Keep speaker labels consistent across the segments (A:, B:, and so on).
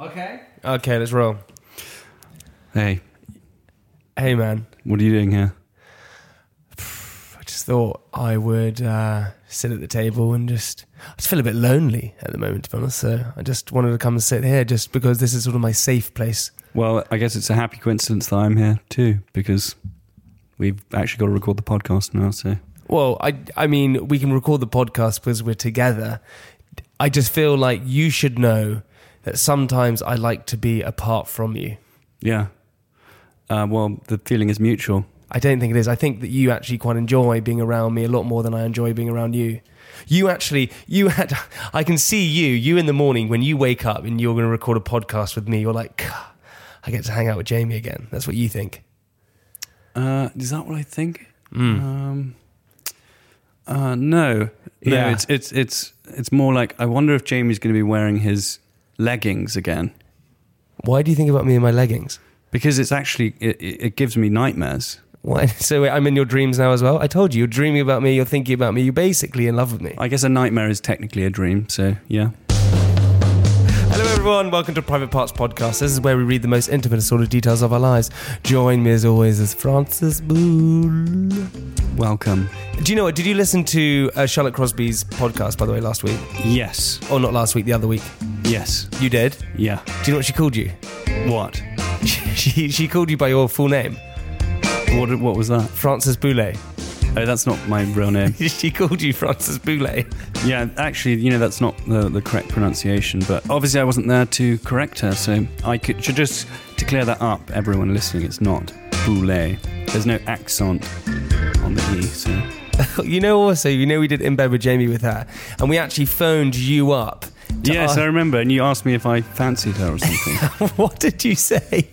A: Okay.
B: Okay, let's roll.
C: Hey,
B: Hey, man.
C: what are you doing here?
B: I just thought I would uh, sit at the table and just. I just feel a bit lonely at the moment, to be honest. So I just wanted to come and sit here just because this is sort of my safe place.
C: Well, I guess it's a happy coincidence that I'm here too, because we've actually got to record the podcast now. So
B: Well, I, I mean, we can record the podcast because we're together. I just feel like you should know that sometimes I like to be apart from you.
C: yeah. Uh, well, the feeling is mutual.
B: I don't think it is. I think that you actually quite enjoy being around me a lot more than I enjoy being around you. You actually, you had, I can see you, you in the morning when you wake up and you're going to record a podcast with me, you're like, I get to hang out with Jamie again. That's what you think.
C: Uh, is that what I think? Um, uh, no, no.
B: Yeah.
C: It's it's it's it's more like I wonder if Jamie's going to be wearing his leggings again
B: Why do you think about me in my leggings?
C: because it's actually it, it it gives me nightmares.
B: Why? So I'm in your dreams now as well? I told you, you're dreaming about me, you're thinking about me, you're basically in love with me.
C: I guess a nightmare is technically a dream. So yeah.
B: Hello, everyone. Welcome to Private Parts Podcast. This is where we read the most intimate and sort of details of our lives. Join me as always as Francis Boulle.
C: Welcome.
B: Do you know what? Did you listen to uh, Charlotte Crosby's podcast, by the way, last week?
C: Yes.
B: Or not last week, the other week?
C: Yes.
B: You did?
C: Yeah.
B: Do you know what she called you?
C: What?
B: she, she called you by your full name,
C: What? What was that?
B: Francis Boulay.
C: Oh, that's not my real name.
B: she called you Francis Boulay.
C: yeah, actually, you know that's not the, the correct pronunciation. But obviously, I wasn't there to correct her, so I could should just to clear that up. Everyone listening, it's not boulet. There's no accent on the e. So
B: You know, also, you know, we did In Bed with Jamie with her, and we actually phoned you up.
C: yes,
B: ask-
C: I remember. And you asked me if I fancied her or something.
B: what did you say?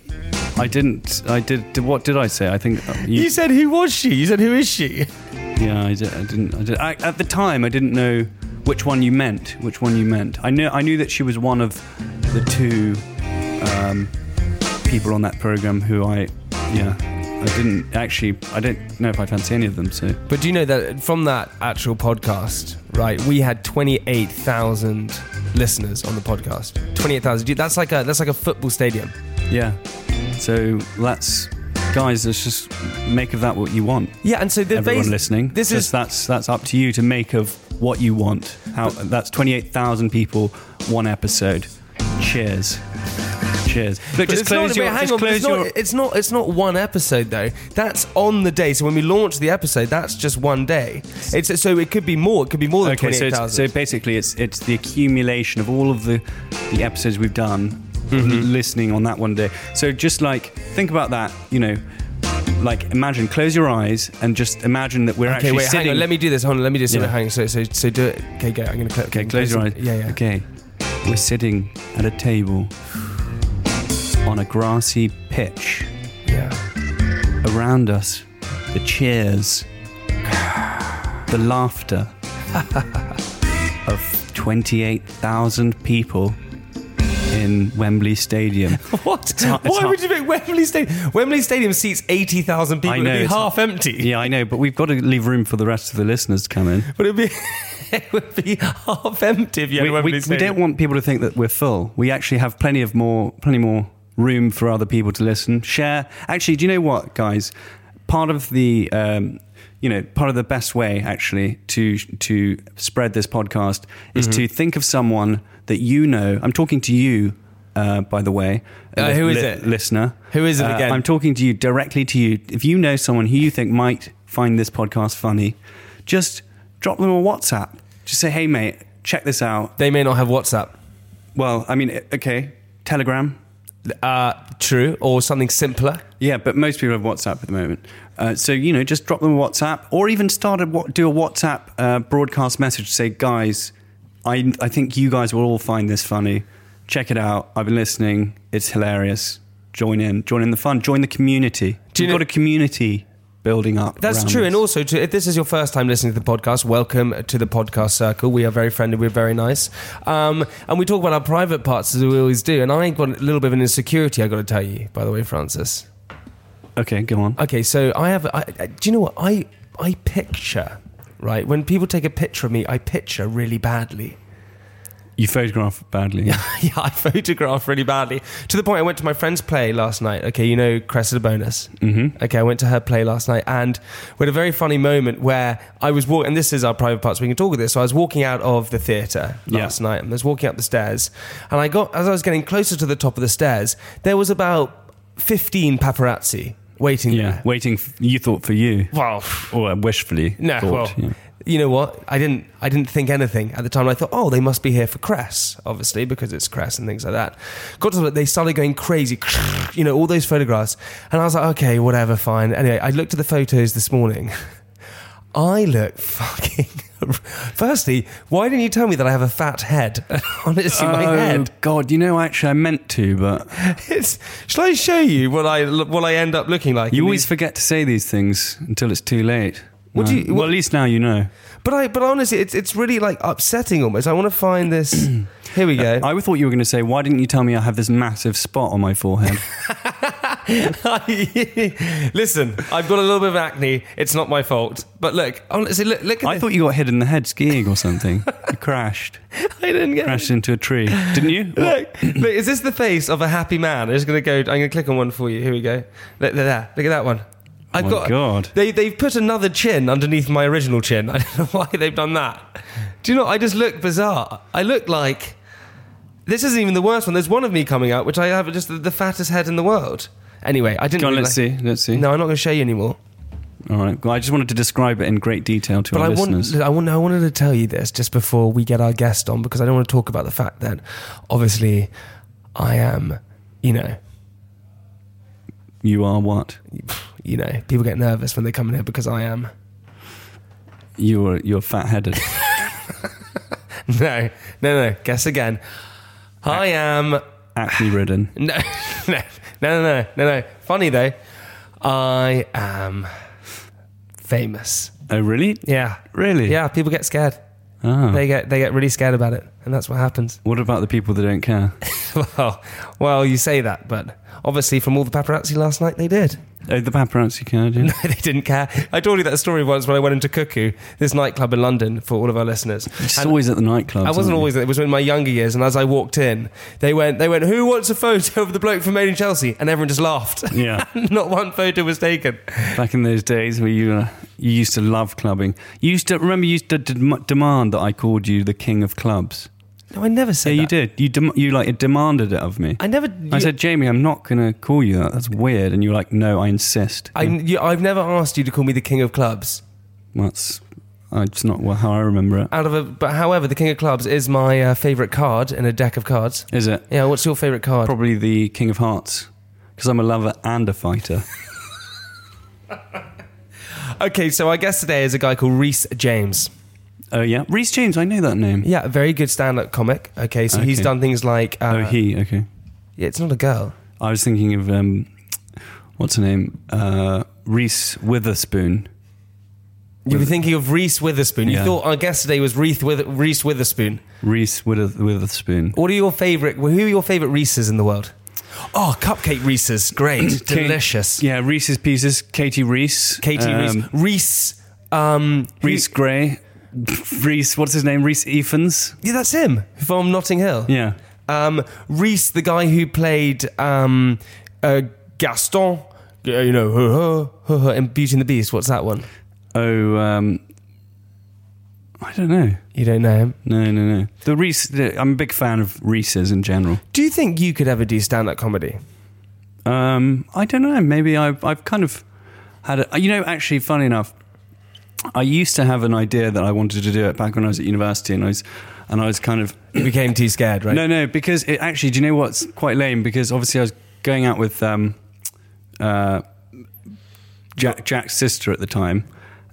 C: I didn't. I did, did. What did I say? I think uh, you.
B: You said, Who was she? You said, Who is she?
C: yeah, I, did, I didn't. I did. I, at the time, I didn't know which one you meant. Which one you meant. I knew. I knew that she was one of the two um, people on that program who I. Yeah. I didn't actually. I don't know if I fancy any of them. So
B: But do you know that from that actual podcast, right? We had twenty eight thousand listeners on the podcast. Twenty eight thousand. That's like a that's like a football stadium.
C: yeah. So that's guys. Let's just make of that what you want.
B: Yeah, and so the
C: Everyone
B: base-
C: listening.
B: This
C: Just
B: is
C: that's that's up to you to make of what you want. How that's twenty eight thousand people, one episode. Cheers. Cheers. Look, just
B: it's
C: close
B: not,
C: your.
B: wait, hang
C: just
B: on, but
C: close
B: it's, not,
C: your.
B: it's not. It's not one episode though. That's on the day. So when we launch the episode, that's just one day. It's so it could be more. It could be more than
C: Okay,
B: twenty
C: so
B: eight thousand.
C: so basically, it's it's the accumulation of all of the the episodes we've done,
B: Mm-hmm.
C: listening on that one day. So just like think about that, you know, like imagine, close your eyes and just imagine that we're
B: okay,
C: actually
B: wait,
C: sitting.
B: hang on. Let me do this. Hold on. Let me just
C: Yeah.
B: hang on. So so so do it. Okay, go. I'm gonna. Cl-
C: Okay, close your eyes.
B: Yeah, yeah.
C: Okay, we're sitting at a table on a grassy pitch.
B: Yeah.
C: Around us, the cheers, the laughter of 28,000 people in Wembley Stadium.
B: What?
C: hard- it's
B: Why
C: hard.
B: would you make Wembley Stadium? Wembley Stadium seats eighty thousand people.
C: I know,
B: It'd be half empty.
C: Yeah, I know, but we've got to leave room for the rest of the listeners to come in.
B: But it'd be it would be half empty if you had
C: We,
B: Wembley
C: we, we don't want people to think that we're full. We actually have plenty of more, plenty more room for other people to listen, share. Actually, do you know what, guys? Part of the, um, you know, part of the best way actually to to spread this podcast is
B: Mm-hmm.
C: to think of someone that you know. I'm talking to you, uh, by the way.
B: Uh, who is it?
C: listener?
B: Who is it
C: Uh,
B: again?
C: I'm talking to you directly to you. If you know someone who you think might find this podcast funny, just drop them a WhatsApp. Just say, "Hey, mate, check this out."
B: They may not have WhatsApp.
C: Well, I mean, okay, Telegram.
B: Uh, true, or something simpler.
C: Yeah, but most people have WhatsApp at the moment. Uh, so you know, just drop them a WhatsApp, or even start a do a WhatsApp uh, broadcast message. Say, guys, I I think you guys will all find this funny. Check it out. I've been listening. It's hilarious. Join in. Join in the fun. Join the community.
B: Do you
C: We've
B: know-
C: got a community building up.
B: That's true.
C: this.
B: And also, to, if this is your first time listening to the podcast, welcome to the podcast circle. We are very friendly. We're very nice. Um, and we talk about our private parts as we always do. And I got a little bit of an insecurity, i got to tell you, by the way, Francis.
C: Okay, go on.
B: Okay, so I have. I, I, do you know what? I, I picture, right? When people take a picture of me, I picture really badly.
C: You photograph badly.
B: yeah, I photograph really badly. To the point I went to my friend's play last night. Okay, you know Cressida Bonas.
C: Mm-hmm.
B: Okay, I went to her play last night and we had a very funny moment where I was walking, and this is our private parts, we can talk about this. So I was walking out of the theatre
C: Yeah.
B: last night and I was walking up the stairs and I got, as I was getting closer to the top of the stairs, there was about 15 paparazzi waiting
C: Yeah,
B: there.
C: waiting. f you thought for you,
B: Well,
C: or wishfully.
B: no,
C: thought,
B: well,
C: yeah.
B: you know what? I didn't. I didn't think anything at the time. I thought, oh, they must be here for Cress, obviously, because it's Cress and things like that. Got to the, they started going crazy, you know, all those photographs, and I was like, okay, whatever, fine. Anyway, I looked at the photos this morning. I look fucking. Firstly, why didn't you tell me that I have a fat head? Honestly, my
C: oh
B: head.
C: God, you know, actually, I meant to, but
B: It's. Shall I show you what I what I end up looking like?
C: you always
B: these-
C: forget to say these things until it's too late.
B: What do
C: No.
B: you-
C: well, at least now you know.
B: But I. But honestly, it's it's really like upsetting almost. I want to find this. Here we go.
C: I thought you were going to say, "Why didn't you tell me I have this massive spot on my forehead?"
B: Listen, I've got a little bit of acne. It's not my fault. But look, oh, honestly, look, look at
C: I
B: this.
C: thought you got hit in the head skiing or something. you crashed,
B: I didn't get
C: crashed into a tree, didn't you?
B: Look, look, is this the face of a happy man? I'm just going to go. I'm going to click on one for you. Here we go. Look, there, there. look at that one. I've oh
C: my
B: got.
C: God.
B: They they've put another chin underneath my original chin. I don't know why they've done that. Do you know? I just look bizarre. I look like. This isn't even the worst one. There's one of me coming out, which I have just the, the fattest head in the world. Anyway, I didn't.
C: Go on,
B: really
C: let's
B: like-
C: see. Let's see.
B: No, I'm not going to show you anymore.
C: All right. Well, I just wanted to describe it in great detail to
B: But
C: our
B: I,
C: listeners.
B: I, want, I wanted to tell you this just before we get our guest on because I don't want to talk about the fact that obviously I am, you know,
C: You are what?
B: you know, people get nervous when they come in here because I am.
C: You're you're fat-headed.
B: No, no, no. Guess again. I am.
C: acne-ridden.
B: No, no, no, no, no, no. No. Funny though. I am famous.
C: Oh, really?
B: Yeah,
C: Really?
B: yeah. People get scared.
C: Oh.
B: They get they get really scared about it, and that's what happens.
C: What about the people that don't care?
B: well, well, you say that, but obviously, from all the paparazzi last night, they did.
C: Oh, the paparazzi care, do you?
B: No, they didn't care. I told you that story once when I went into Cuckoo, this nightclub in London, for all of our listeners.
C: It's
B: And
C: always at the nightclubs.
B: I wasn't always. It was in my younger years, and as I walked in, they went. They went. Who wants a photo of the bloke from Made in Chelsea? And everyone just laughed.
C: Yeah.
B: Not one photo was taken.
C: Back in those days where you uh, you used to love clubbing. You used to remember you used to dem- demand that I called you the king of clubs.
B: No, I never said
C: Yeah, you
B: that.
C: did. You dem- you like demanded it of me.
B: I never.
C: I said, Jamie, I'm not going to call you that. That's weird. And you were like, no, I insist.
B: I, you, I've never asked you to call me the king of clubs.
C: That's uh, it's not wha- how I remember it.
B: Out of a, but however, the king of clubs is my uh, favourite card in a deck of cards.
C: Is it?
B: Yeah, what's your favourite card?
C: Probably the king of hearts. Because I'm a lover and a fighter.
B: Okay, so our guest today is a guy called Rhys James.
C: Oh, yeah. Rhys James, I know that name.
B: Yeah, very good stand-up comic. Okay, so he's
C: Okay.
B: done things like. Uh,
C: oh, he. Okay.
B: Yeah, it's not a girl.
C: I was thinking of, um, what's her name? Uh, Reese Witherspoon.
B: You were thinking of Reese Witherspoon. You
C: Yeah.
B: thought our guest today was Reese, Wither- Reese Witherspoon.
C: Reese Wither- Witherspoon.
B: What are your favourite? Who are your favourite Reeses in the world? Oh, cupcake Reeses, great,
C: Kate-
B: delicious.
C: Yeah, Reese's Pieces. Katie Reese.
B: Katie
C: um,
B: Reese, Reese. Um, who-
C: Reese Gray. Reese, what's his name? Rhys Ifans.
B: Yeah, that's him from Notting Hill.
C: Yeah.
B: Um, Reese, the guy who played um, uh, Gaston, uh, you know, huh, huh, huh, in Beauty and the Beast. What's that one?
C: Oh, um, I don't know.
B: You don't know him.
C: No, no, no. The Reese. The, I'm a big fan of Reese's in general.
B: Do you think you could ever do stand-up comedy?
C: Um, I don't know. Maybe I've I've kind of had a. You know, actually, funny enough, I used to have an idea that I wanted to do it back when I was at university, and I was and I was kind of
B: You became too scared, right?
C: no, no, because it actually. Do you know what's quite lame? Because obviously I was going out with um, uh, Jack, Jack's sister at the time.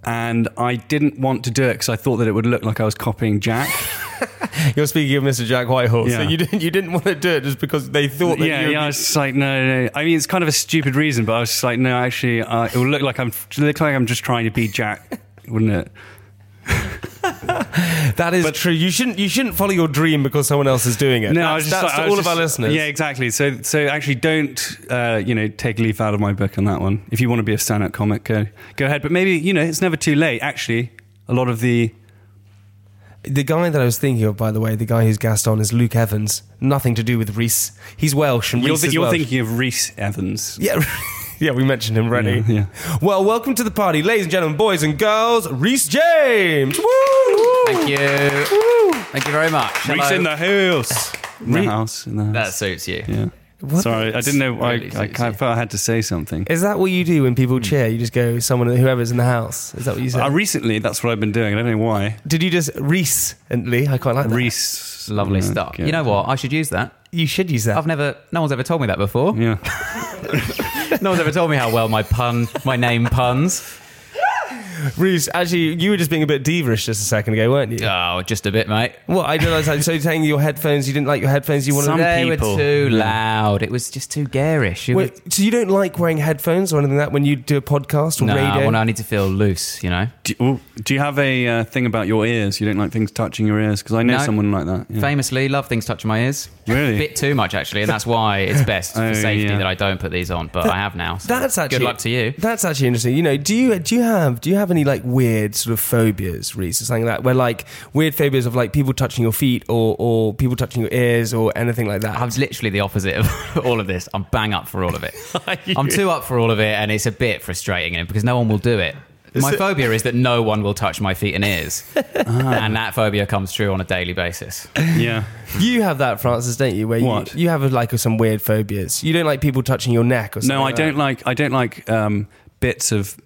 C: And I didn't want to do it because I thought that it would look like I was copying Jack.
B: You're speaking of Mr. Jack Whitehall, so
C: Yeah.
B: you didn't you didn't want to do it just because they thought that
C: yeah,
B: you.
C: yeah. I was just like, no, no. I mean, it's kind of a stupid reason, but I was just like, no, actually, uh, it will look like I'm look like I'm just trying to be Jack, wouldn't it?
B: that is true. You shouldn't you shouldn't follow your dream because someone else is doing it.
C: No,
B: that's,
C: I just
B: that's
C: like,
B: to all
C: was
B: of our listeners.
C: Yeah, exactly. So, so actually, don't uh, you know take a leaf out of my book on that one. If you want to be a stand-up comic, go go ahead. But maybe you know it's never too late. Actually, a lot of the
B: The guy that I was thinking of, by the way, the guy who's Gaston is Luke Evans. Nothing to do with Reese. He's Welsh, and
C: you're,
B: Reese is
C: you're
B: Welsh.
C: thinking of Rhys Ifans.
B: Yeah, yeah, we mentioned him already.
C: Yeah,
B: Well, welcome to the party, ladies and gentlemen, boys and girls. Rhys James. Woo!
A: Thank you. Thank you very much.
C: Reese
A: Hello.
C: in the house. In the
B: Re-
C: house. In the
A: That suits you.
C: Yeah.
B: What
C: Sorry, I didn't know.
A: really
C: I, I
A: suits
C: kind
A: you.
C: felt I had to say something.
B: Is that what you do when people cheer? You just go someone whoever's in the house. Is that what you said?
C: Uh, recently, that's what I've been doing. I don't know why.
B: Did you just recently? I quite like that.
C: Reese.
A: Lovely stuff.
C: okay.
A: You know what? I should use that.
B: You should use that.
A: I've never, no one's ever told me that before.
C: Yeah.
A: No one's ever told me how well my pun, my name puns.
B: Reese, actually, you were just being a bit divish just a second ago, weren't you?
A: Oh, just a bit, mate.
B: Well, I don't know. So you're saying your headphones, you didn't like your headphones, you wanted
C: Some
A: they
C: people-
A: were too loud. It was just too garish. It was-
B: Wait, so you don't like wearing headphones or anything like that when you do a podcast or
A: no,
B: radio?
A: well, I need to feel loose, you know.
C: Do, well, do you have a uh, thing about your ears? You don't like things touching your ears? Because I know
A: No.
C: someone like that. yeah.
A: Famously, love things touching my ears.
C: Really?
A: A bit too much, actually, and that's why it's best
C: Oh,
A: for safety
C: yeah.
A: that I don't put these on. But I have now. so
B: That's actually
A: good luck to you.
B: That's actually interesting. You know, do you do you have do you have any like weird sort of phobias, Reese, or something like that? Where like weird phobias of like people touching your feet or or people touching your ears or anything like that?
A: I'm literally the opposite of all of this. I'm bang up for all of it. I'm too up for all of it, and it's a bit frustrating because no one will do it. My
B: it-
A: phobia is that no one will touch my feet and ears, and that phobia comes true on a daily basis.
C: Yeah.
B: you have that, Francis, don't you? Where you,
C: What?
B: you have like some weird phobias. You don't like people touching your neck or something.
C: No, I
B: like
C: don't
B: that.
C: like. I don't like um, bits of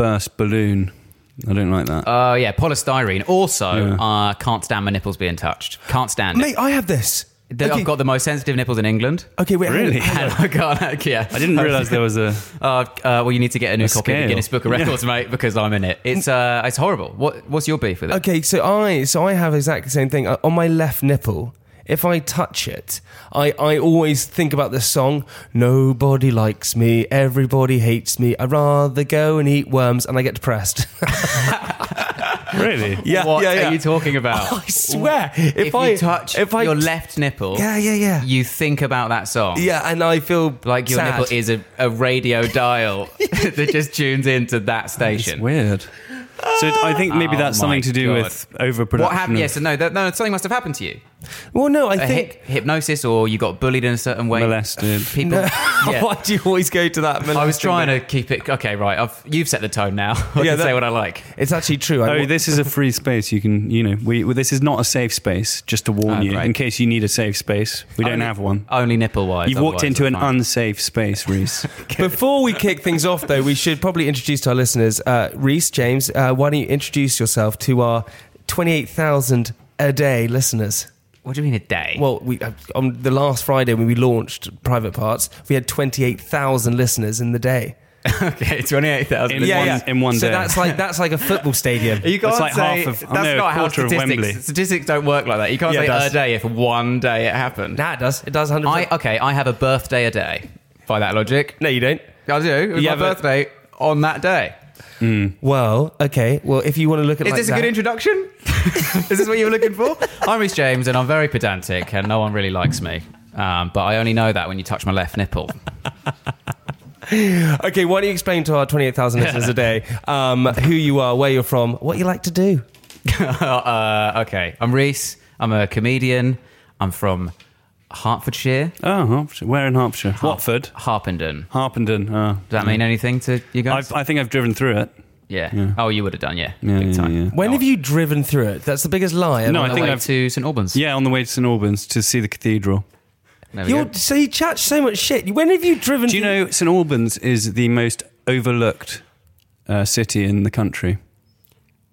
C: burst balloon. I don't like that.
A: Oh yeah, polystyrene. Also,
C: Yeah.
A: uh, can't stand my nipples being touched. Can't stand it.
B: Mate, I have this.
A: The-
B: okay,
A: I've got the most sensitive nipples in England.
B: okay, wait, hang on,
C: Really?
B: hang on.
A: And I can't. Yeah,
C: I didn't realize there was a.
A: Uh, uh, well, you need to get a new
C: A
A: copy of
C: scale.
A: the Guinness Book of
C: Yeah.
A: Records, mate, because I'm in it. It's uh, it's horrible. What what's your beef with it?
B: Okay, so I so I have exactly the same thing Uh, on my left nipple. If I touch it, I, I always think about this song. Nobody likes me, everybody hates me. I'd rather go and eat worms, and I get depressed.
C: Really?
B: yeah,
A: what
B: yeah, yeah.
A: are you talking about?
B: I swear, if,
A: if,
B: I
A: you touch
B: if I
A: your left nipple,
B: yeah, yeah, yeah,
A: you think about that song.
B: yeah, and I feel
A: Like your
B: sad.
A: nipple is a, a radio dial that just tunes into that
C: It's
A: station.
C: weird. So I think maybe
A: Oh
C: that's
A: my
C: something to do
A: God.
C: with overproduction.
A: What happened?
C: of-
A: Yes, no, that, no, something must have happened to you.
B: Well, no, I
A: A
B: think.
A: hip, hypnosis, or you got bullied in a certain way.
C: Molested.
A: People. Yeah.
B: Why do you always go to that?
A: I was trying
B: bit?
A: to keep it okay. Right, I've, you've set the tone now. I
B: Yeah,
A: can
B: that-
A: say what I like.
B: It's actually true. I,
C: Oh, this is a free space. You can, you know, we well, this is not a safe space. Just to warn
A: Oh,
C: you,
A: great.
C: in case you need a safe space, we don't
A: Only-
C: have one.
A: Only nipple wise.
C: You've walked into an unsafe space, Reese.
B: Before we kick things off, though, we should probably introduce to our listeners, uh, Rhys James. Uh, why don't you introduce yourself to our twenty-eight thousand a day listeners?
A: What do you mean a day?
B: Well, we uh, on the last Friday when we launched Private Parts, we had twenty-eight thousand listeners in the day.
A: okay, twenty-eight thousand.
C: In one- in one
B: so
C: day.
B: So that's like that's like a football stadium.
A: You can't
C: That's like
A: say
C: half of-
A: that's
C: no, a
A: not how
C: quarter of
A: statistics.
C: Wembley.
A: Statistics don't work like that. You can't
B: Yeah,
A: say
B: does.
A: a day if one day it happened.
B: Nah, it does. It does. Hundred.
A: I okay. I have a birthday a day. By that logic,
B: no, you don't.
A: I do. It was
B: You
A: my
B: have a-
A: birthday on that day.
B: Well, okay. Well, if you want to look at
A: Is
B: like
A: this a
B: that-
A: good introduction? Is this what you were looking for? I'm Rhys James, and I'm very pedantic, and no one really likes me. Um, but I only know that when you touch my left nipple.
B: Okay, why don't you explain to our 28,000 listeners a day um, who you are, where you're from, what you like to do?
A: uh, okay, I'm Reese. I'm a comedian. I'm from Hertfordshire,
C: oh, Hertfordshire. Where in Hertfordshire? Watford.
A: Harpenden.
C: Harpenden. Oh.
A: Does that mean anything to you guys?
C: I've, I think I've driven through it.
A: yeah.
C: Yeah.
A: Oh, you would have done, yeah.
C: Yeah,
A: Big
C: yeah,
A: time.
C: yeah.
B: When
A: Oh,
B: have you driven through it? That's the biggest lie.
C: No,
A: on
C: I
A: the
C: think
A: way
C: I've-
A: to St Albans.
C: Yeah, on the way to St Albans to see the cathedral.
A: There we
B: You're,
A: go.
B: so you chat so much shit. When have you driven?
C: Do you
B: through-
C: know St Albans is the most overlooked uh, city in the country?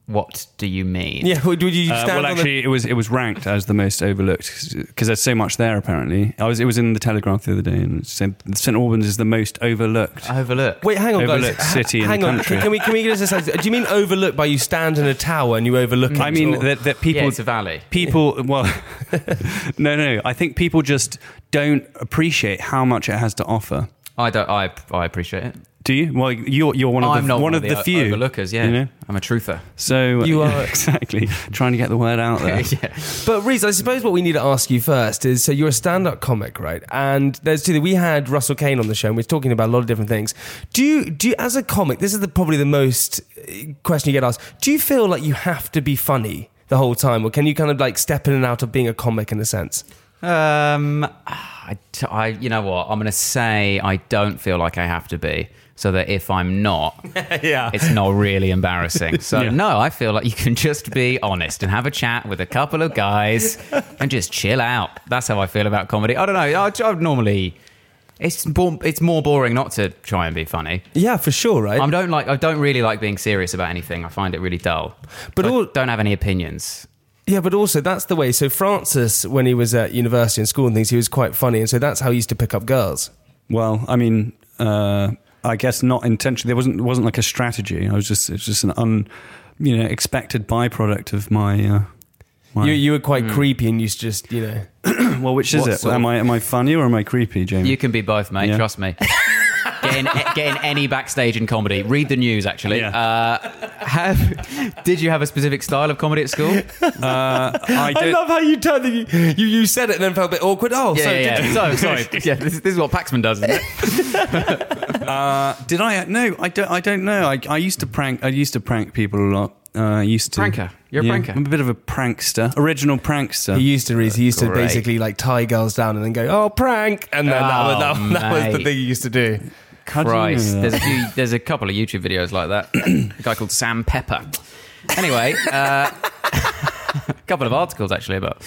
A: What do you mean?
B: Yeah, would would you
C: Uh, well,
B: on the-
C: actually, it was it was ranked as the most overlooked because there's so much there. Apparently, I was it was in the Telegraph the other day, and it said St Albans is the most overlooked.
A: Overlooked.
B: Wait, hang on, guys.
C: Overlooked
B: Ha-
C: city in
B: hang
C: the
B: on.
C: country.
B: Can we can we get this? Do you mean overlooked by you stand in a tower and you overlook it?
C: I mean
B: or-
C: that, that people
A: yeah, it's a valley.
C: people well no no i think people just don't appreciate how much it has to offer
A: I don't. I I appreciate it.
C: Do you well you're you're one of
A: I'm
C: the
A: not
C: one of the,
A: o-
C: few
A: overlookers. Yeah,
C: you know?
A: I'm a truther.
C: so
B: You
C: yeah,
B: are-
C: exactly trying to get the word out there
A: yeah.
B: But Reese, I suppose what we need to ask you first is so you're a stand-up comic, right? And there's two. We had Russell Kane on the show. and We were talking about a lot of different things. Do you do you, as a comic? This is the, probably the most uh, question you get asked. Do you feel like you have to be funny the whole time, or can you kind of like step in and out of being a comic in a sense?
A: Um, I, t- I, you know what? I'm going to say I don't feel like I have to be, so that if I'm not,
B: yeah.
A: it's not really embarrassing. So
C: Yeah.
A: no, I feel like you can just be honest and have a chat with a couple of guys and just chill out. That's how I feel about comedy. I don't know. I, I normally. It's bo- it's more boring not to try and be funny.
B: Yeah, for sure, right?
A: I don't like. I don't really like being serious about anything. I find it really dull.
B: But
A: I
B: all-
A: don't have any opinions.
B: Yeah, but also that's the way. So Francis, when he was at university and school and things, he was quite funny, and so that's how he used to pick up girls.
C: well i mean uh i guess not intentionally there wasn't wasn't like a strategy i was just it's just an un you know expected byproduct of my uh my,
B: You, you were quite creepy and used to just, you know.
C: well which is
A: what
C: it
A: sort
C: am i am i funny or am i creepy jamie
A: You can be both, mate.
C: Yeah.
A: Trust me. get, in, get in any backstage in comedy. Read the news. Actually,
C: Yeah.
A: uh, have did you have a specific style of comedy at school?
C: uh, i
B: I love how you turned the, you, you said it and then felt a bit awkward. Oh,
A: Yeah,
B: so
A: yeah. yeah. So sorry. Yeah, this, this is what Paxman does. Isn't it?
C: Uh, did I? No, I don't. I don't know. I, I used to prank. I used to prank people a lot. Uh, I used to
A: Pranker? You're a
C: Yeah,
A: pranker?
C: I'm a bit of a prankster, original prankster.
B: He used to, Reese, he used to basically like tie girls down and then go, oh, prank. And then that, was, that,
A: Oh,
B: that was the thing he used to do.
C: Do you know
A: there's a few. There's a couple of YouTube videos like that. a guy called Sam Pepper. Anyway, uh, a couple of articles actually about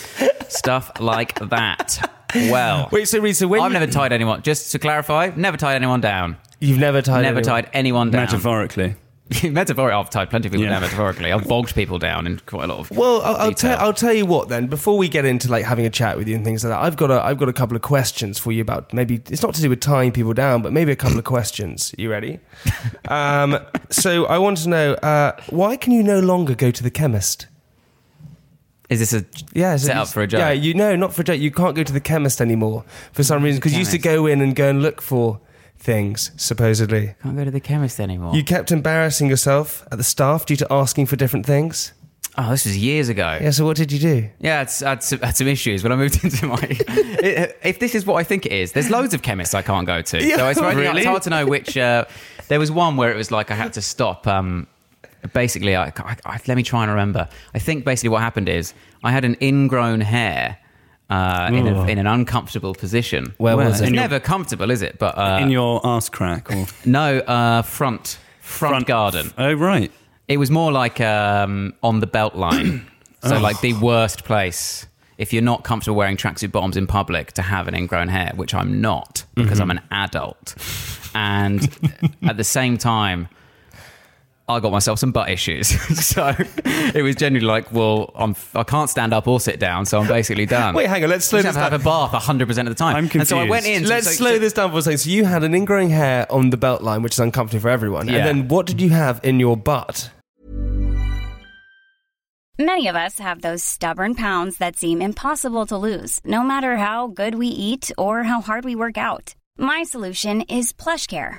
A: stuff like that. Well,
B: Wait, so Reese, so when
A: I've
B: you,
A: never tied anyone. Just to clarify, never tied anyone down.
B: you've never tied
A: never
B: anyone-
A: tied anyone down.
C: metaphorically.
A: Metaphorically, I've tied plenty of people
C: Yeah.
A: down metaphorically. I've bogged people down in quite a lot of.
B: Well, I'll, I'll, tell, I'll tell you what then. Before we get into like having a chat with you and things like that, I've got a I've got a couple of questions for you about maybe it's not to do with tying people down, but maybe a couple of questions. You ready? Um, so I want to know uh, why can you no longer go to the chemist?
A: Is this a
B: Yeah,
A: set up for a joke?
B: Yeah, you know, not for a joke. You can't go to the chemist anymore for some reason because you used to go in and go and look for things. Supposedly,
A: Can't go to the chemist anymore.
B: you kept embarrassing yourself at the staff due to asking for different things.
A: oh, this was years ago.
B: Yeah. So what did you do?
A: Yeah, I had, I had, some, I had some issues when I moved into my. if this is what I think it is, there's loads of chemists I can't go to.
B: Yeah,
A: so it's, very,
B: really?
A: it's hard to know which. Uh, there was one where it was like I had to stop. Um, basically, I, I, I- let me try and remember. I think basically what happened is I had an ingrown hair. Uh, in, a, in an uncomfortable position.
B: Where was
A: It's
B: it?
C: Your-
A: never comfortable, is it? But uh,
C: in your ass crack or
A: no, uh, front, front garden.
C: Oh right.
A: It was more like um, on the belt line. so, like the worst place if you're not comfortable wearing tracksuit bottoms in public to have an ingrown hair, which I'm not because I'm an adult. And at the same time, I got myself some butt issues. so it was genuinely like, well, I'm, I can't stand up or sit down, so I'm basically done.
B: Wait, hang on. Let's slow
A: I just
B: this
A: have to have a bath 100% of the time.
C: I'm
A: And so I went in.
B: Let's
A: so-
B: slow
A: so-
B: this down for a second. So you had an ingrowing hair on the belt line, which is uncomfortable for everyone.
A: Yeah.
B: And then what did you have in your butt?
D: Many of us have those stubborn pounds that seem impossible to lose, no matter how good we eat or how hard we work out. My solution is PlushCare.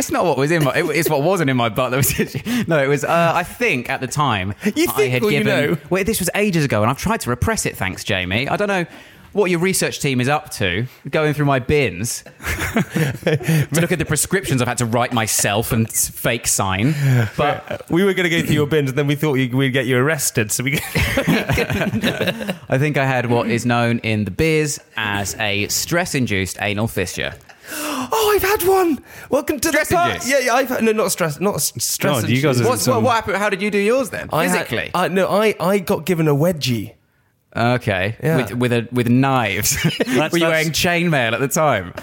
A: It's not what was in my. It, it's what wasn't in my butt. That was no. It was. Uh, I think at the time
B: You
A: I
B: think
A: had
B: or you
A: given.
B: know?
A: Well, this was ages ago, and I've tried to repress it. Thanks, Jamie. I don't know. what your research team is up to, going through my bins to look at the prescriptions I've had to write myself and fake sign. But
B: We were going to go through your bins, and then we thought we'd get you arrested. So we.
A: I think I had what is known in the biz as a stress-induced anal fissure.
B: Oh, I've had one. Welcome to
A: Stress
B: the part. Yeah, yeah. I've had, no, not stress, not stress.
C: God, you guys
A: What's, what, what happened? How did you do yours then?
B: I had-
A: Physically?
B: uh, no, I I got given a wedgie.
A: Okay.
B: Yeah.
A: With, with, a, with knives. were you wearing chainmail at the time?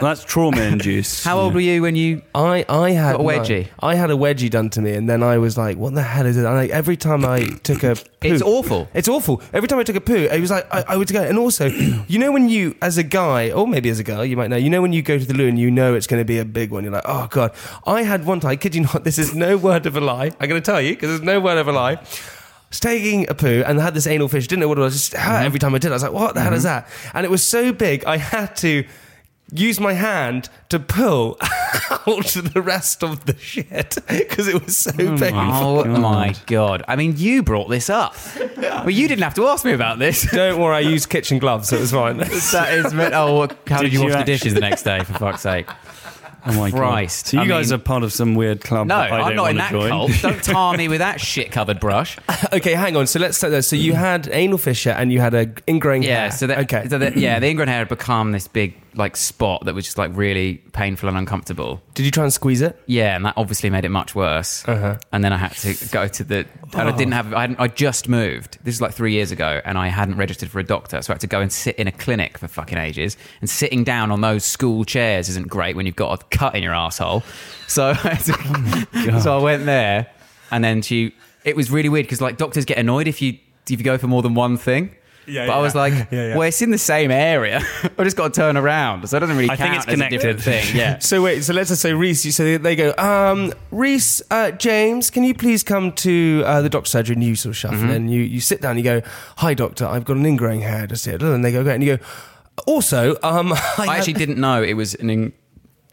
C: That's trauma induced.
A: How old were you when you...
B: I I had
A: Got a wedgie?
B: no, I had a wedgie done to me, and then I was like, "What the hell is it?" And I, every time I took a, poo,
A: It's awful.
B: It's awful. Every time I took a poo, it was like I, I would go. And also, you know, when you, as a guy, or maybe as a girl, you might know. You know, when you go to the loo and you know it's going to be a big one, you're like, "Oh god." I had one time. I kid you not. This is no word of a lie. I'm going to tell you because there's no word of a lie. Was taking a poo and I had this anal fish. Didn't know what it was. Just hurt mm-hmm. every time I did. it. I was like, "What the hell is mm-hmm. that?" And it was so big, I had to use my hand to pull out the rest of the shit because it was so oh painful.
A: Oh my god! I mean, you brought this up. Well, you didn't have to ask me about this.
B: Don't worry, I used kitchen gloves, so it was fine.
A: that is. Oh, how did,
C: Did
A: you
C: you
A: wash the
C: actually-
A: dishes the next day? For fuck's sake!
C: Oh my
A: Christ.
C: god! So you
A: I
C: guys
A: mean-
C: are part of some weird club.
A: No,
C: that I
A: I'm
C: don't
A: not in that
C: join.
A: cult. Don't tar me with that shit-covered brush.
B: okay, hang on. So let's start there. So you had anal fissure and you had a ingrowing
A: Yeah.
B: hair.
A: So that.
B: okay.
A: So that. Yeah, the ingrown hair had become this big like spot that was just like really painful and uncomfortable.
B: Did you try and squeeze it?
A: Yeah, and that obviously made it much worse.
B: Uh-huh.
A: And then I had to go to the. And I didn't have. I, hadn't, I just moved. This is like three years ago, and I hadn't registered for a doctor, so I had to go and sit in a clinic for fucking ages. And sitting down on those school chairs isn't great when you've got a cut in your asshole. So, I to- so I went there, and then she. It was really weird because like doctors get annoyed if you if you go for more than one thing.
B: Yeah,
A: but I was like,
B: Yeah, yeah.
A: well, it's in the same area. I just got to turn around, so it doesn't really
C: I think it's
A: as a different
C: connected.
A: thing. Yeah.
B: So wait, so let's just say Reese. you- So they- go, um, Reese, uh, James, can you please come to uh, the doctor's surgery? And you sort of shuffle
A: Mm-hmm.
B: in. You you sit down. And You go, hi doctor, I've got an ingrowing hair just here. And they go, great. And you go, also, um, I,
A: I
B: had-
A: actually didn't know it was an. In-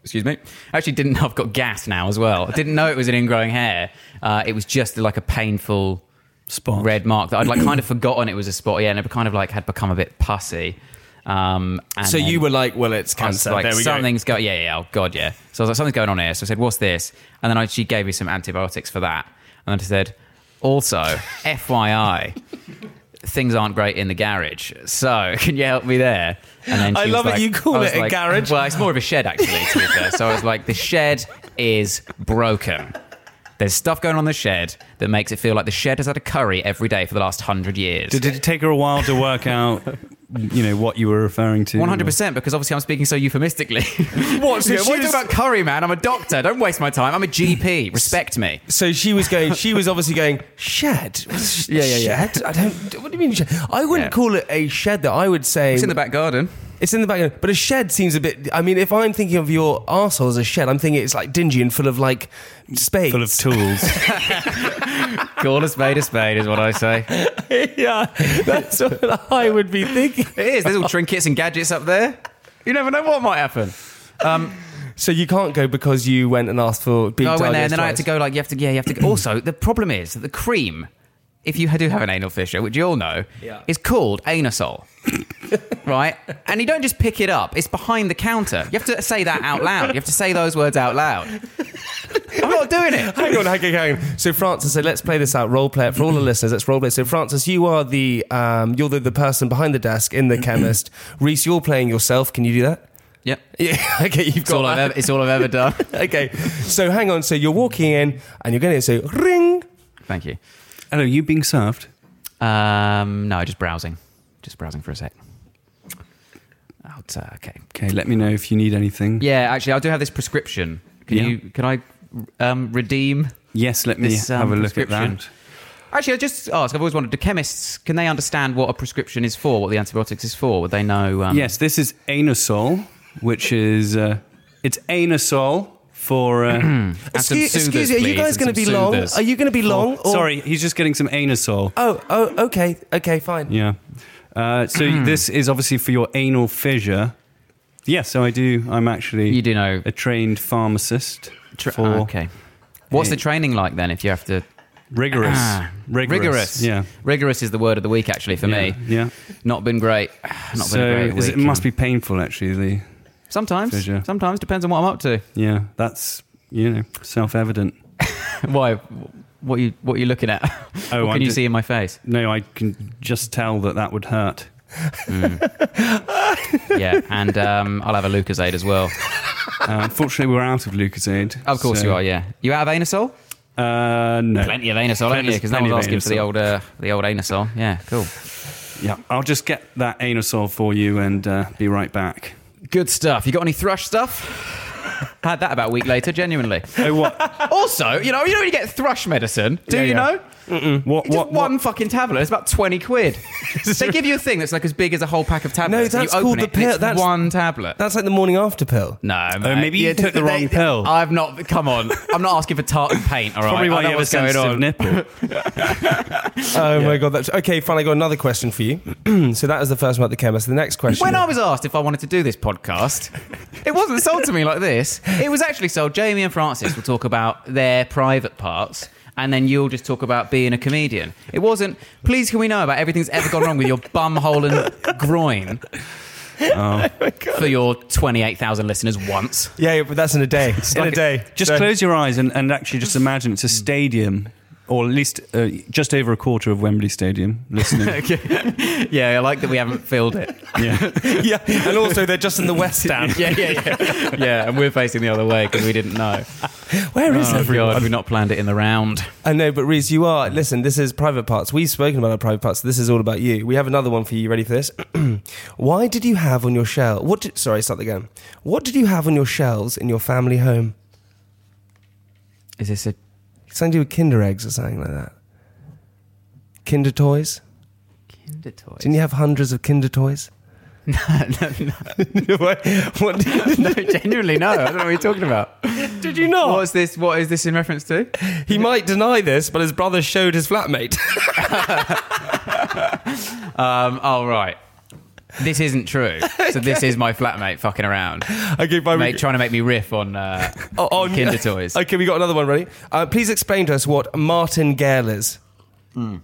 A: excuse me. I actually didn't know I've got gas now as well. I didn't know it was an ingrowing hair. Uh, it was just like a painful
C: Spot.
A: red mark that I'd like kind of forgotten it was a spot. Yeah, and it kind of like had become a bit pussy. Um, and
B: So
A: then
B: you were like, well, it's
A: I was
B: cancer.
A: like,
B: there we go.
A: something's going. Yeah, yeah. Oh god, yeah. So I was like, something's going on here. So I said, what's this? And then I, she gave me some antibiotics for that. And then I said, also, FYI. Things aren't great in the garage, so can you help me there? And then
B: I
A: she was
B: love it you call
A: I was
B: it a garage.
A: Well, it's more of a shed actually. To be fair, so I was like, the shed is broken. There's stuff going on in the shed that makes it feel like the shed has had a curry every day for the last hundred years.
C: Did it take her a while to work out, you know, what you were referring to?
A: One hundred percent, because obviously I'm speaking so euphemistically.
B: What? So
A: Yeah, what are you
B: was-
A: about curry, man? I'm a doctor. Don't waste my time. I'm a GP. Respect me.
B: So she was going. She was obviously going shed.
A: Yeah, yeah, yeah.
B: Shed? I don't. What do you mean shed? I wouldn't
A: Yeah.
B: call it a shed. That I would say
A: It's in the back garden.
B: It's in the background. but a shed seems a bit. I mean, if I'm thinking of your arsehole as a shed, I'm thinking it's like dingy and full of like spades.
C: Full of tools.
A: Call a spade a spade is what I say.
B: yeah, that's what I would be thinking.
A: It is. There's all trinkets and gadgets up there. You never know what might happen. Um,
B: So you can't go because you went and asked for big.
A: no, I went there and then I had to go like you have to. Yeah, you have to. Go. Also, the problem is that the cream, if you do have an anal fissure, which you all know,
B: Yeah.
A: is called anusol. right? And you don't just pick it up, it's behind the counter. You have to say that out loud. You have to say those words out loud. I'm not doing it.
B: Hang on, hang on, hang on. So Francis, so let's play this out. Role play it for all the listeners. Let's role play. So Francis, you are the um, you're the, the person behind the desk in the chemist. Reese, you're playing yourself. Can you do that?
A: Yep.
B: Yeah. Okay, you've
A: It's all,
B: got
A: I've ever, it's all I've ever done.
B: Okay. So hang on. So you're walking in and you're going to So ring.
A: Thank you.
C: Hello, you being served?
A: Um, no, just browsing. Just browsing for a sec. I'll okay.
C: Okay, let me know if you need anything.
A: Yeah, actually, I do have this prescription. Can
C: Yeah.
A: you? Can I um, redeem?
C: Yes, let me
A: This,
C: have
A: um,
C: a look at that.
A: Actually, I just ask. I've always wondered: Do chemists can they understand what a prescription is for? What the antibiotics is for? Would they know? Um,
C: Yes, this is anusol, which is uh, it's anusol for. Uh,
A: and some
B: Excuse, excuse
A: soothers,
B: me. Are you guys going to be long?
A: soothers.
B: Are you going to be long? or-
C: sorry, he's just getting some anusol.
B: Oh, oh, okay, okay, fine.
C: Yeah. Uh, so this is obviously for your anal fissure. Yes, so I do. I'm actually
A: You do know.
C: a trained pharmacist.
A: Tra-
C: for,
A: okay. What's
C: Yeah.
A: the training like then? If you have to
C: Rigorous.
A: Ah,
C: rigorous.
A: rigorous.
C: Yeah.
A: rigorous is the word of the week actually for me.
C: Yeah.
A: Not been great. Not
C: so
A: been a great week.
C: it must be painful, actually. The
A: sometimes.
C: Fissure.
A: Sometimes depends on what I'm up to.
C: yeah, that's you know self-evident.
A: Why? What are you what are you looking at?
C: Oh,
A: what
C: I'm
A: can you
C: ju-
A: see in my face?
C: No, I can just tell that that would hurt.
A: Yeah, and um, I'll have a Lucozade as well.
C: Uh, unfortunately, we're out of Lucozade.
A: Of course
C: so-
A: you are. Yeah, you out of Anusol?
C: Uh, no.
A: Plenty of Anusol, haven't you? Because no one's asking for the old uh, the old Anusol. Yeah, cool.
C: Yeah, I'll just get that anusol for you and uh, be right back.
A: Good stuff. You got any thrush stuff? Had that about a week later, genuinely.
C: Oh, what?
A: Also, you know, you know when you get thrush medicine, do
B: Yeah,
A: you
B: yeah.
A: know?
C: What?
A: Just
C: What?
A: one
C: what?
A: fucking tablet. It's about twenty quid. they give you a thing that's like as big as a whole pack of tablets.
B: No, that's called the pill. That's-
A: one tablet.
B: That's like the morning after pill.
A: no, oh, mate.
C: Oh, maybe you took the wrong pill.
A: I've not. Come on, I'm not asking for tartan paint. All right,
C: Probably why you have a sensitive
A: on.
C: nipple.
B: Oh my god, that's okay. Fine, I got another question for you. so that was the first one about the chemist. The next question.
A: When I was asked if I wanted to do this podcast, it wasn't sold to me like this. It was actually sold. Jamie and Francis will talk about their private parts, and then you'll just talk about being a comedian. It wasn't. Please, can we know about everything that's ever gone wrong with your bum hole and groin? Oh oh. For your twenty-eight thousand listeners, once.
B: yeah, but that's in a day. It's in a
C: like-
B: day.
C: Just
B: So-
C: close your eyes and, and actually just imagine it's a stadium, or at least uh, just over a quarter of Wembley Stadium. Listening.
A: Yeah, I like that we haven't filled it.
C: yeah.
B: yeah, and also they're just in the West Stand.
A: Yeah, yeah, yeah. Yeah, and we're facing the other way because we didn't know.
B: Where is
A: Oh,
B: everyone?
A: God, we've not planned it in the round.
B: I know, but Reese, you are. Listen, this is private parts. We've spoken about our private parts. So this is all about you. We have another one for you. You Ready for this? Why did you have on your shelf? What? Did, sorry, start again. What did you have on your shelves in your family home?
A: Is this a
B: Something to do with Kinder eggs or something like that. Kinder toys?
A: Kinder toys.
B: Didn't you have hundreds of Kinder toys?
A: no, no,
B: what, what
A: no, genuinely no. I don't know what you're talking about.
B: did you not?
A: What's this? What is this in reference to?
B: He might deny this, but his brother showed his flatmate.
A: Um, oh right, this isn't true. So this is my flatmate fucking around,
B: okay, fine.
A: mate, trying to make me riff on uh,
B: Oh, on-
A: Kinder toys.
B: Okay, we got another one ready. Uh, please explain to us what martingale is.
A: Hmm.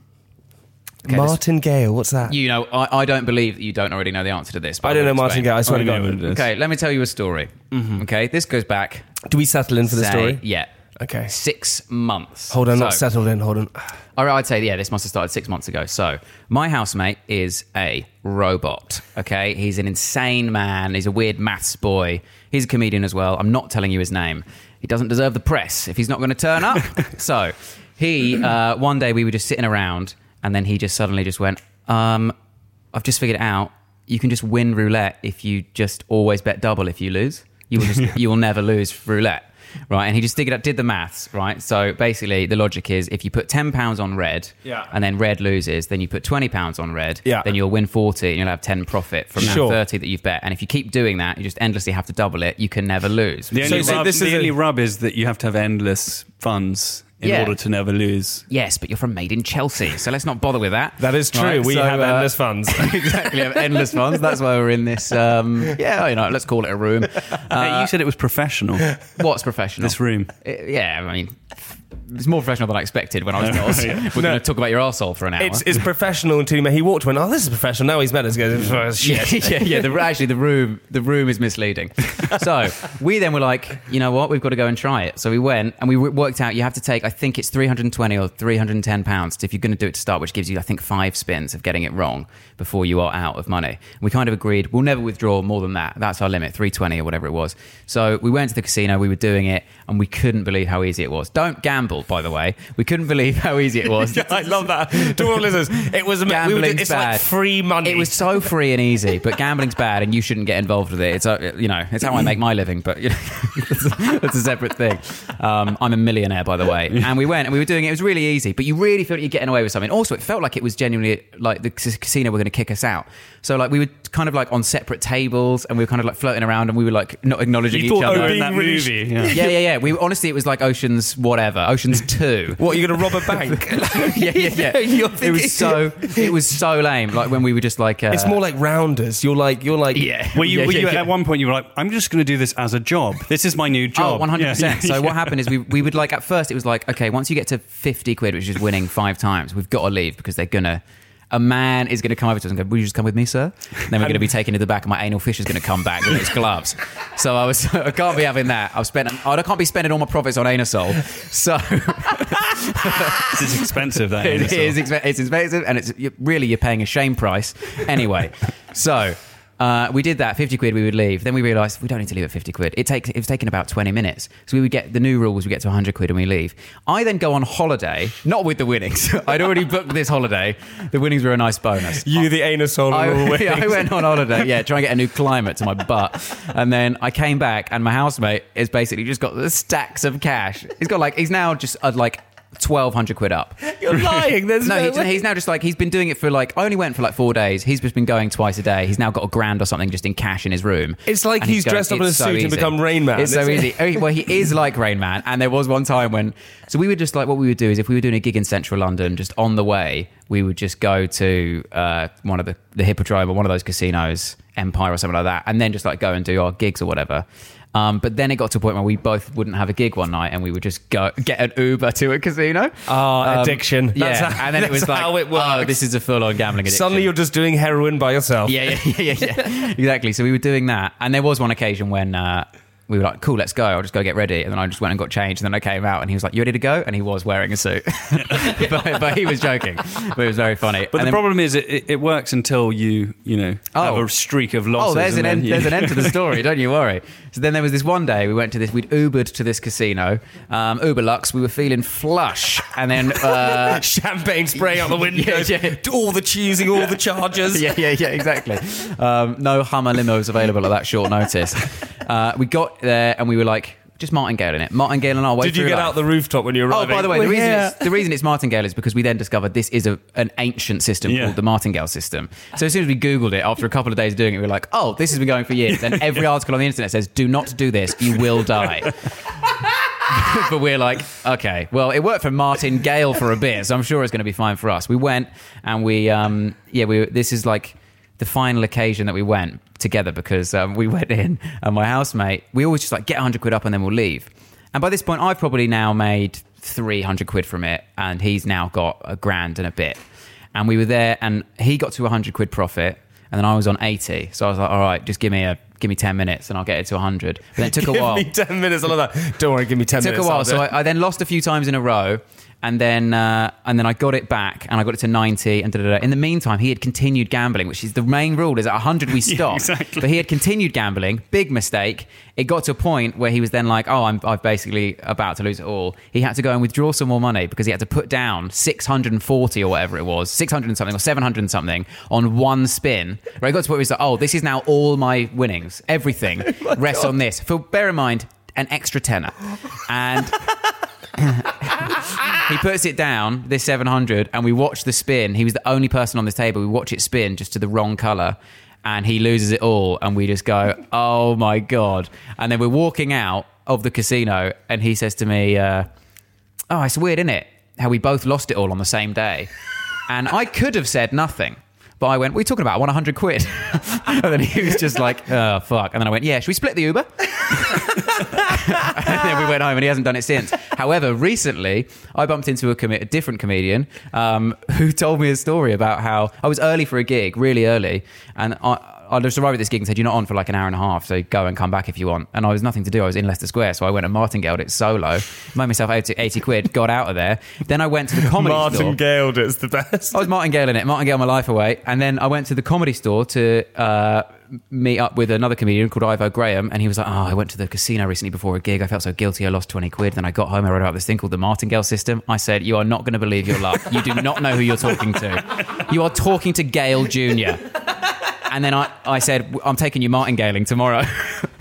A: Okay,
B: Martin Gale, what's that?
A: You know, I, I don't believe that you don't already know the answer to this. but
B: I don't know
A: will
B: Martin. Gale. I swear to God.
C: what it is.
A: Okay, let me tell you a story. Okay, this goes back.
B: Do we settle in for the
A: say-
B: story?
A: Yeah.
B: Okay.
A: Six months.
B: Hold on, not settled in. Hold on.
A: All right, I'd say, yeah, this must have started six months ago. So, my housemate is a robot, okay? He's an insane man. He's a weird maths boy. He's a comedian as well. I'm not telling you his name. He doesn't deserve the press if he's not going to turn up. so, he, uh, one day we were just sitting around, and then he just suddenly just went, um, I've just figured it out. You can just win roulette if you just always bet double if you lose. You will just, you will never lose roulette. Right, and he just did, it, did the maths, right? So basically, the logic is if you put ten pounds on red,
B: Yeah.
A: and then red loses, then you put twenty pounds on red,
B: Yeah.
A: then you'll win forty, and you'll have ten profit from
B: Sure.
A: that thirty that you've bet. And if you keep doing that, you just endlessly have to double it. You can never lose.
C: The only,
B: so
C: rub,
B: this
C: the
B: is
C: only rub is that you have to have endless funds in
A: Yeah.
C: order to never lose.
A: yes, but you're from Made in Chelsea, so let's not bother with that.
B: That is true.
A: Right,
B: we
A: so,
B: have
A: uh,
B: endless funds.
A: exactly, have endless funds. That's why we're in this. Um, yeah, you know, let's call it a room.
C: Hey,
A: Uh,
C: you said it was professional.
A: what's professional?
C: this room.
A: Uh, yeah, I mean, it's more professional than I expected when I was Nos. We're going to talk about your arsehole for an hour.
B: it's, it's professional until he walked went, oh, this is professional. Now he's met us. He goes, "Oh, shit.
A: yeah, yeah, yeah. The, actually, the room, the room is misleading. So we then were like, you know what? We've got to go and try it. So we went and we worked out you have to take, I think it's 320 or 310 pounds if you're going to do it to start, which gives you, I think, five spins of getting it wrong before you are out of money. We kind of agreed we'll never withdraw more than that. That's our limit, 320 or whatever it was. So we went to the casino. We were doing it, and we couldn't believe how easy it was. Don't gamble, by the way. We couldn't believe how easy it was.
B: I love that. To all listeners, it was we were,
A: Gambling's
B: it's
A: bad.
B: like free money.
A: It was so free and easy, but gambling's bad, and you shouldn't get involved with it. It's uh, you know, it's how I make my living, but you know, it's a separate thing. Um, I'm a millionaire, by the way, and we went and we were doing it. It was really easy, but you really felt you're getting away with something. Also, it felt like it was genuinely like the casino were going to kick us out. So like we were kind of like on separate tables, and we were kind of like floating around, and we were like not acknowledging
B: You
A: each
B: thought,
A: other.
B: oh,
C: in
B: being
C: that
B: really
C: movie. Yeah.
A: yeah, yeah, yeah. We honestly, it was like Ocean's whatever, Ocean's Ocean's Two.
B: What, you're going to rob a bank?
A: yeah, yeah, yeah.
B: You're
A: It
B: thinking-
A: was so it was so lame. Like when we were just like, uh,
B: It's more like rounders. You're like, you're like,
A: yeah.
C: Were you,
A: yeah,
C: were
A: yeah,
C: you
A: yeah.
C: at one point you were like, I'm just going to do this as a job. This is my new job.
A: Oh, 100%.
C: Yeah, yeah,
A: so
C: yeah.
A: what happened is we, we would like, at first it was like, okay, once you get to 50 quid, which is winning five times, we've got to leave because they're going to, a man is going to come over to us and go, will you just come with me, sir? And then we're going to be um, taken to the back and my anal fish is going to come back with its gloves. So I was, I can't be having that. I've spent, I can't be spending all my profits on anusol. So
C: This is expensive. That
A: it is it's expensive and it's really you're paying a shame price anyway so uh, we did that 50 quid we would leave. Then we realized we don't need to leave at 50 quid. It takes it was taking about 20 minutes. So we would get the new rules we get to 100 quid and we leave. I then go on holiday not with the winnings. I'd already booked this holiday. The winnings were a nice bonus.
B: You, the anusol.
A: I, yeah, I went on holiday, yeah, try and get a new climate to my butt. And then I came back, and my housemate has basically just got the stacks of cash. He's got like, he's now just at like 1200 quid up.
B: You're lying. There's
A: No,
B: no,
A: he's,
B: way.
A: he's now just like he's been doing it for like I only went for like four days. He's just been going twice a day. He's now got a grand or something just in cash in his room.
B: It's like
A: And
B: he's
A: going-
B: dressed up in a
A: so
B: suit and become Rain Man.
A: It's so easy. Oh, Well, he is like Rain Man. And there was one time when so we would just like what we would do is if we were doing a gig in central London, just on the way, we would just go to uh, one of the the Hippodrome or one of those casinos, Empire or something like that, and then just like go and do our gigs or whatever. Um, but then it got to a point where we both wouldn't have a gig one night, and we would just go get an Uber to a casino.
B: Oh,
A: Um,
B: addiction. That's
A: yeah,
B: how-
A: and then it was
B: that's
A: like,
B: how it
A: oh,
B: works.
A: this is a full-on gambling addiction.
B: Suddenly you're just doing heroin by yourself.
A: yeah, yeah, yeah, yeah, yeah. exactly. So we were doing that, and there was one occasion when uh, we were like, "Cool, let's go." I'll just go get ready, and then I just went and got changed, and then I came out, and he was like, "You ready to go?" And he was wearing a suit, but, but he was joking. But it was very funny.
C: But
A: And
C: the
A: then-
C: problem is, it, it, works until you, you know, have
A: Oh.
C: a streak of losses.
A: Oh, there's an end.
C: you-
A: There's an end to the story. Don't you worry. So then there was this one day we went to this. We'd Ubered to this casino, um, Uber Lux. We were feeling flush, and then uh,
B: Champagne spraying out the window.
A: Yeah, yeah.
B: All the cheesing, all the charges.
A: yeah, yeah, yeah, exactly. Um, no Hummer limos available at that short notice. Uh, we got there and we were like, just martingale in it. Martingale and our way
B: Did you get
A: life.
B: out the rooftop when you
A: were?
B: Oh,
A: by the way, the
B: We're
A: reason,
B: here.
A: it's, the reason it's martingale is because we then discovered this is a, an ancient system
C: Yeah.
A: called the martingale system. So as soon as we Googled it, after a couple of days of doing it, we were like, oh, this has been going for years. And every article on the internet says, do not do this, you will die. but we're like, okay, well, it worked for Martin Gale for a bit, so I'm sure it's going to be fine for us. We went and we, um, yeah, we. This is like the final occasion that we went together because um, we went in and my housemate, we always just like get 100 quid up and then we'll leave. And by this point, I've probably now made 300 quid from it, and he's now got a grand and a bit. And we were there, and he got to 100 quid profit, and then I was on 80. So I was like, all right, just give me a give me 10 minutes and I'll get it to 100. But then it took a
B: Give
A: while
B: me 10 minutes. I love that. Don't worry, give me 10
A: it took
B: minutes.
A: a while, so. I, I then lost a few times in a row, and then uh, and then I got it back, and I got it to ninety, and da, da, da. in the meantime, he had continued gambling, which is the main rule: is at hundred we stop.
C: exactly.
A: But he had continued gambling, big mistake. It got to a point where he was then like, "Oh, I'm I'm basically about to lose it all." He had to go and withdraw some more money because he had to put down six hundred and forty or whatever it was, six hundred and something or seven hundred and something on one spin. Where he got to where he's like, "Oh, this is now all my winnings, everything rests on this." For bear in mind, an extra tenner, and he puts it down, this 700, and we watch the spin. He was the only person on this table. We watch it spin just to the wrong color, and he loses it all. And we just go, oh my God. And then we're walking out of the casino, and he says to me, uh, oh, it's weird, isn't it? How we both lost it all on the same day. And I could have said nothing. But I went, you talking about? I won 100 quid. and then he was just like, oh, fuck. And then I went, yeah, should we split the Uber? and then we went home and he hasn't done it since. However, recently I bumped into a, com- a different comedian um, who told me a story about how I was early for a gig, really early, and I. I just arrived at this gig and said, You're not on for like an hour and a half, so go and come back if you want. And I was nothing to do. I was in Leicester Square, so I went and martingaled it solo, made myself 80, 80 quid, got out of there. Then I went to the comedy store.
B: Martin Gale is the best.
A: I was martingale in it, martingale my life away. And then I went to the comedy store to uh, meet up with another comedian called Ivo Graham. And he was like, Oh, I went to the casino recently before a gig. I felt so guilty. I lost 20 quid. Then I got home. I read about this thing called the martingale system. I said, You are not going to believe your luck. You do not know who you're talking to. You are talking to Gale Jr. And then I, I said, I'm taking you martingaling tomorrow.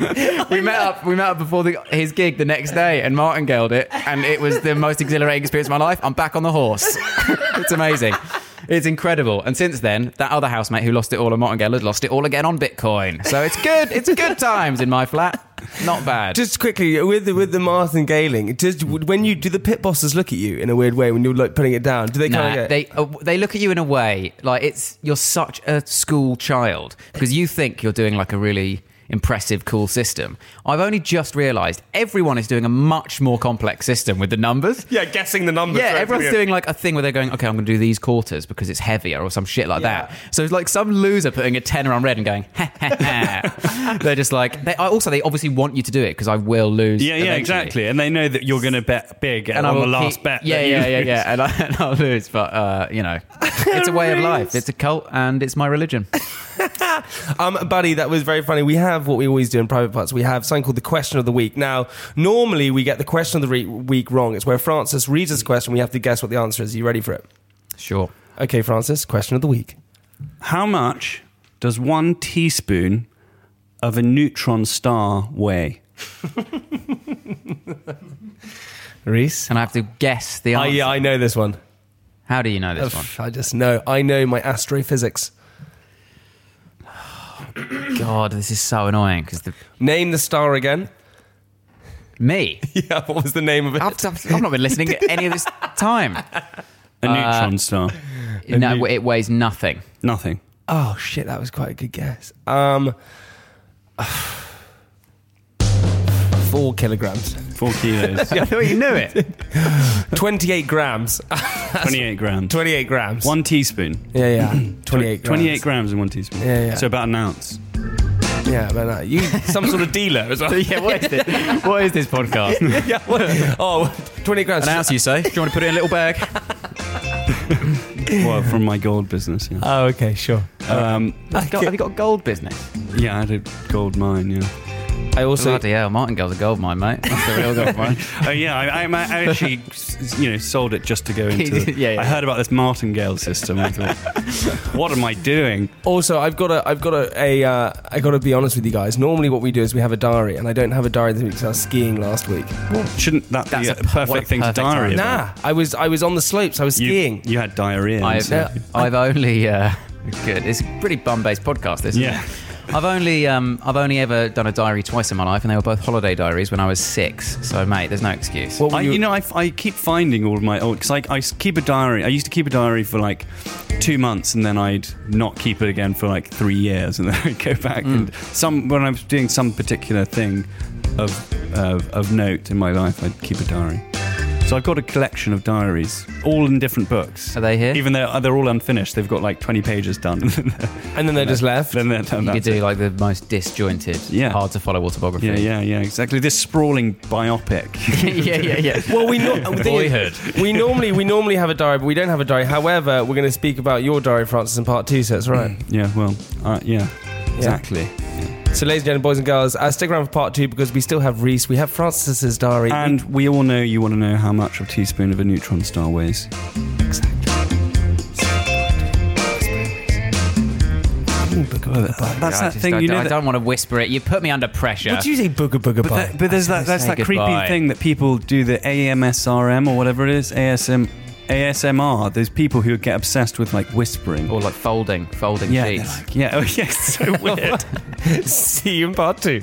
A: we met up. We met up before the, his gig the next day, and martingaled it, and it was the most exhilarating experience of my life. I'm back on the horse. it's amazing. It's incredible. And since then, that other housemate who lost it all on martingale has lost it all again on Bitcoin. So it's good. It's good times in my flat. not bad.
B: Just quickly with the, with the martingaling, does when you do the pit bosses look at you in a weird way when you're like putting it down? Do they kind
A: Nah,
B: of
A: they uh, they look at you in a way like it's you're such a school child because you think you're doing like a really impressive, cool system. I've only just realised everyone is doing a much more complex system with the numbers.
B: yeah, guessing the numbers.
A: Yeah,
B: right?
A: everyone's doing like a thing where they're going, okay, I'm going to do these quarters because it's heavier or some shit like
B: Yeah.
A: that. So it's like some loser putting a tenner on red and going, ha, ha, ha. they're just like, they, also, they obviously want you to do it because I will lose.
C: Yeah, yeah,
A: eventually.
C: exactly. And they know that you're going to bet big
A: And
C: on
A: I
C: the last
A: keep-
C: bet.
A: Yeah,
C: that you
A: yeah, yeah, yeah. And, I, and I'll lose, but uh, you know, it's a way of life. It's a cult, and it's my religion.
B: Um, buddy, that was very funny. We have what we always do in private parts. We have something called the question of the week. Now, normally we get the question of the re- week wrong. It's where Francis reads us a question. We have to guess what the answer is. Are you ready for it?
A: Sure.
B: Okay, Francis. Question of the week.
C: How much does one teaspoon of a neutron star weigh?
B: Rhys.
A: And I have to guess the answer.
B: yeah, I know this one.
A: How do you know this one?
B: I just know. I know my astrophysics.
A: God, this is so annoying because the
B: Name the star again.
A: me.
B: Yeah, what was the name of it?
A: I've, I've I've not been listening at any of this time.
C: A neutron star.
A: No, it weighs nothing.
C: Nothing.
B: Oh shit, that was quite a good guess. Um, four kilograms,
C: Four kilos.
A: I thought you knew it.
B: twenty-eight grams,
C: 28 grams.
B: twenty-eight grams.
C: One teaspoon.
B: Yeah, yeah, twenty-eight. Grams.
C: 28 grams in one teaspoon.
B: Yeah, yeah.
C: So about an ounce.
B: Yeah, but uh, you some sort of dealer as well.
A: yeah, what is this? What is this podcast?
B: yeah. What? Oh, 28 grams.
A: An ounce, you say? Do you want to put it in a little bag?
C: well, from my gold business, yeah.
B: Oh, okay, sure.
C: Um,
A: Have you got, have you got a gold business?
C: yeah, I had a gold mine, yeah.
B: I also
A: Bloody hell, Martin Gold's a gold mine, mate. That's the real gold mine.
C: Oh yeah, I, I, I actually, you know, sold it just to go into.
A: Yeah, yeah.
C: I heard about this martingale system. I thought, what am I doing?
B: also I've got to I've got to a uh, I got to be honest with you guys. Normally, what we do is we have a diary, and I don't have a diary this week because I was skiing last week.
C: Shouldn't that
A: That's
C: be
A: a
C: a,
A: p- what a
C: perfect thing to diary?
A: time.
B: Nah, I was I was on the slopes. I was
C: You,
B: skiing.
C: you had diarrhea.
A: I've,
C: so-
A: I've only uh, good. It's a pretty bum-based podcast. This, isn't
C: Yeah.
A: it? I've only um, I've only ever done a diary twice in my life, and they were both holiday diaries when I was six. So, mate, there's no excuse.
B: What were
C: I, you know, I, I keep finding all of my old because I, I keep a diary. I used to keep a diary for like two months, and then I'd not keep it again for like three years, and then I'd go back
A: Mm.
C: and some when I was doing some particular thing of of of note in my life, I'd keep a diary. So I've got a collection of diaries, all in different books.
A: Are they here?
C: Even though they're all unfinished, they've got like twenty pages done.
B: and then they just left.
C: then they're done.
A: you could do
C: it.
A: like the most disjointed,
C: Yeah.
A: hard to follow autobiography.
C: Yeah, yeah, yeah, exactly. This sprawling biopic.
A: yeah, yeah, yeah.
B: Well, we no- the thing is,
A: Boyhood.
B: we normally we normally have a diary, but we don't have a diary. However, we're going to speak about your diary, Francis, in part two. So that's right.
C: yeah, well, uh, yeah, exactly.
B: So, ladies and gentlemen, boys and girls, uh, stick around for part two because we still have Rhys. We have Francis's diary.
C: And we all know you want to know how much a teaspoon of a neutron star weighs. That's
A: I
C: that
A: just-
C: thing
A: I,
C: you know.
A: I
C: that-
A: don't want to whisper it. You put me under pressure.
B: what do you say, booga booga
C: but, that, but there's that. That's that creepy
A: goodbye.
C: thing that people do the AMSRM or whatever it is. ASM, ASMR. There's people who get obsessed with like whispering.
A: or like folding, folding
C: yeah,
A: sheets.
C: like- yeah. Oh, yes. So weird.
B: See you in part two.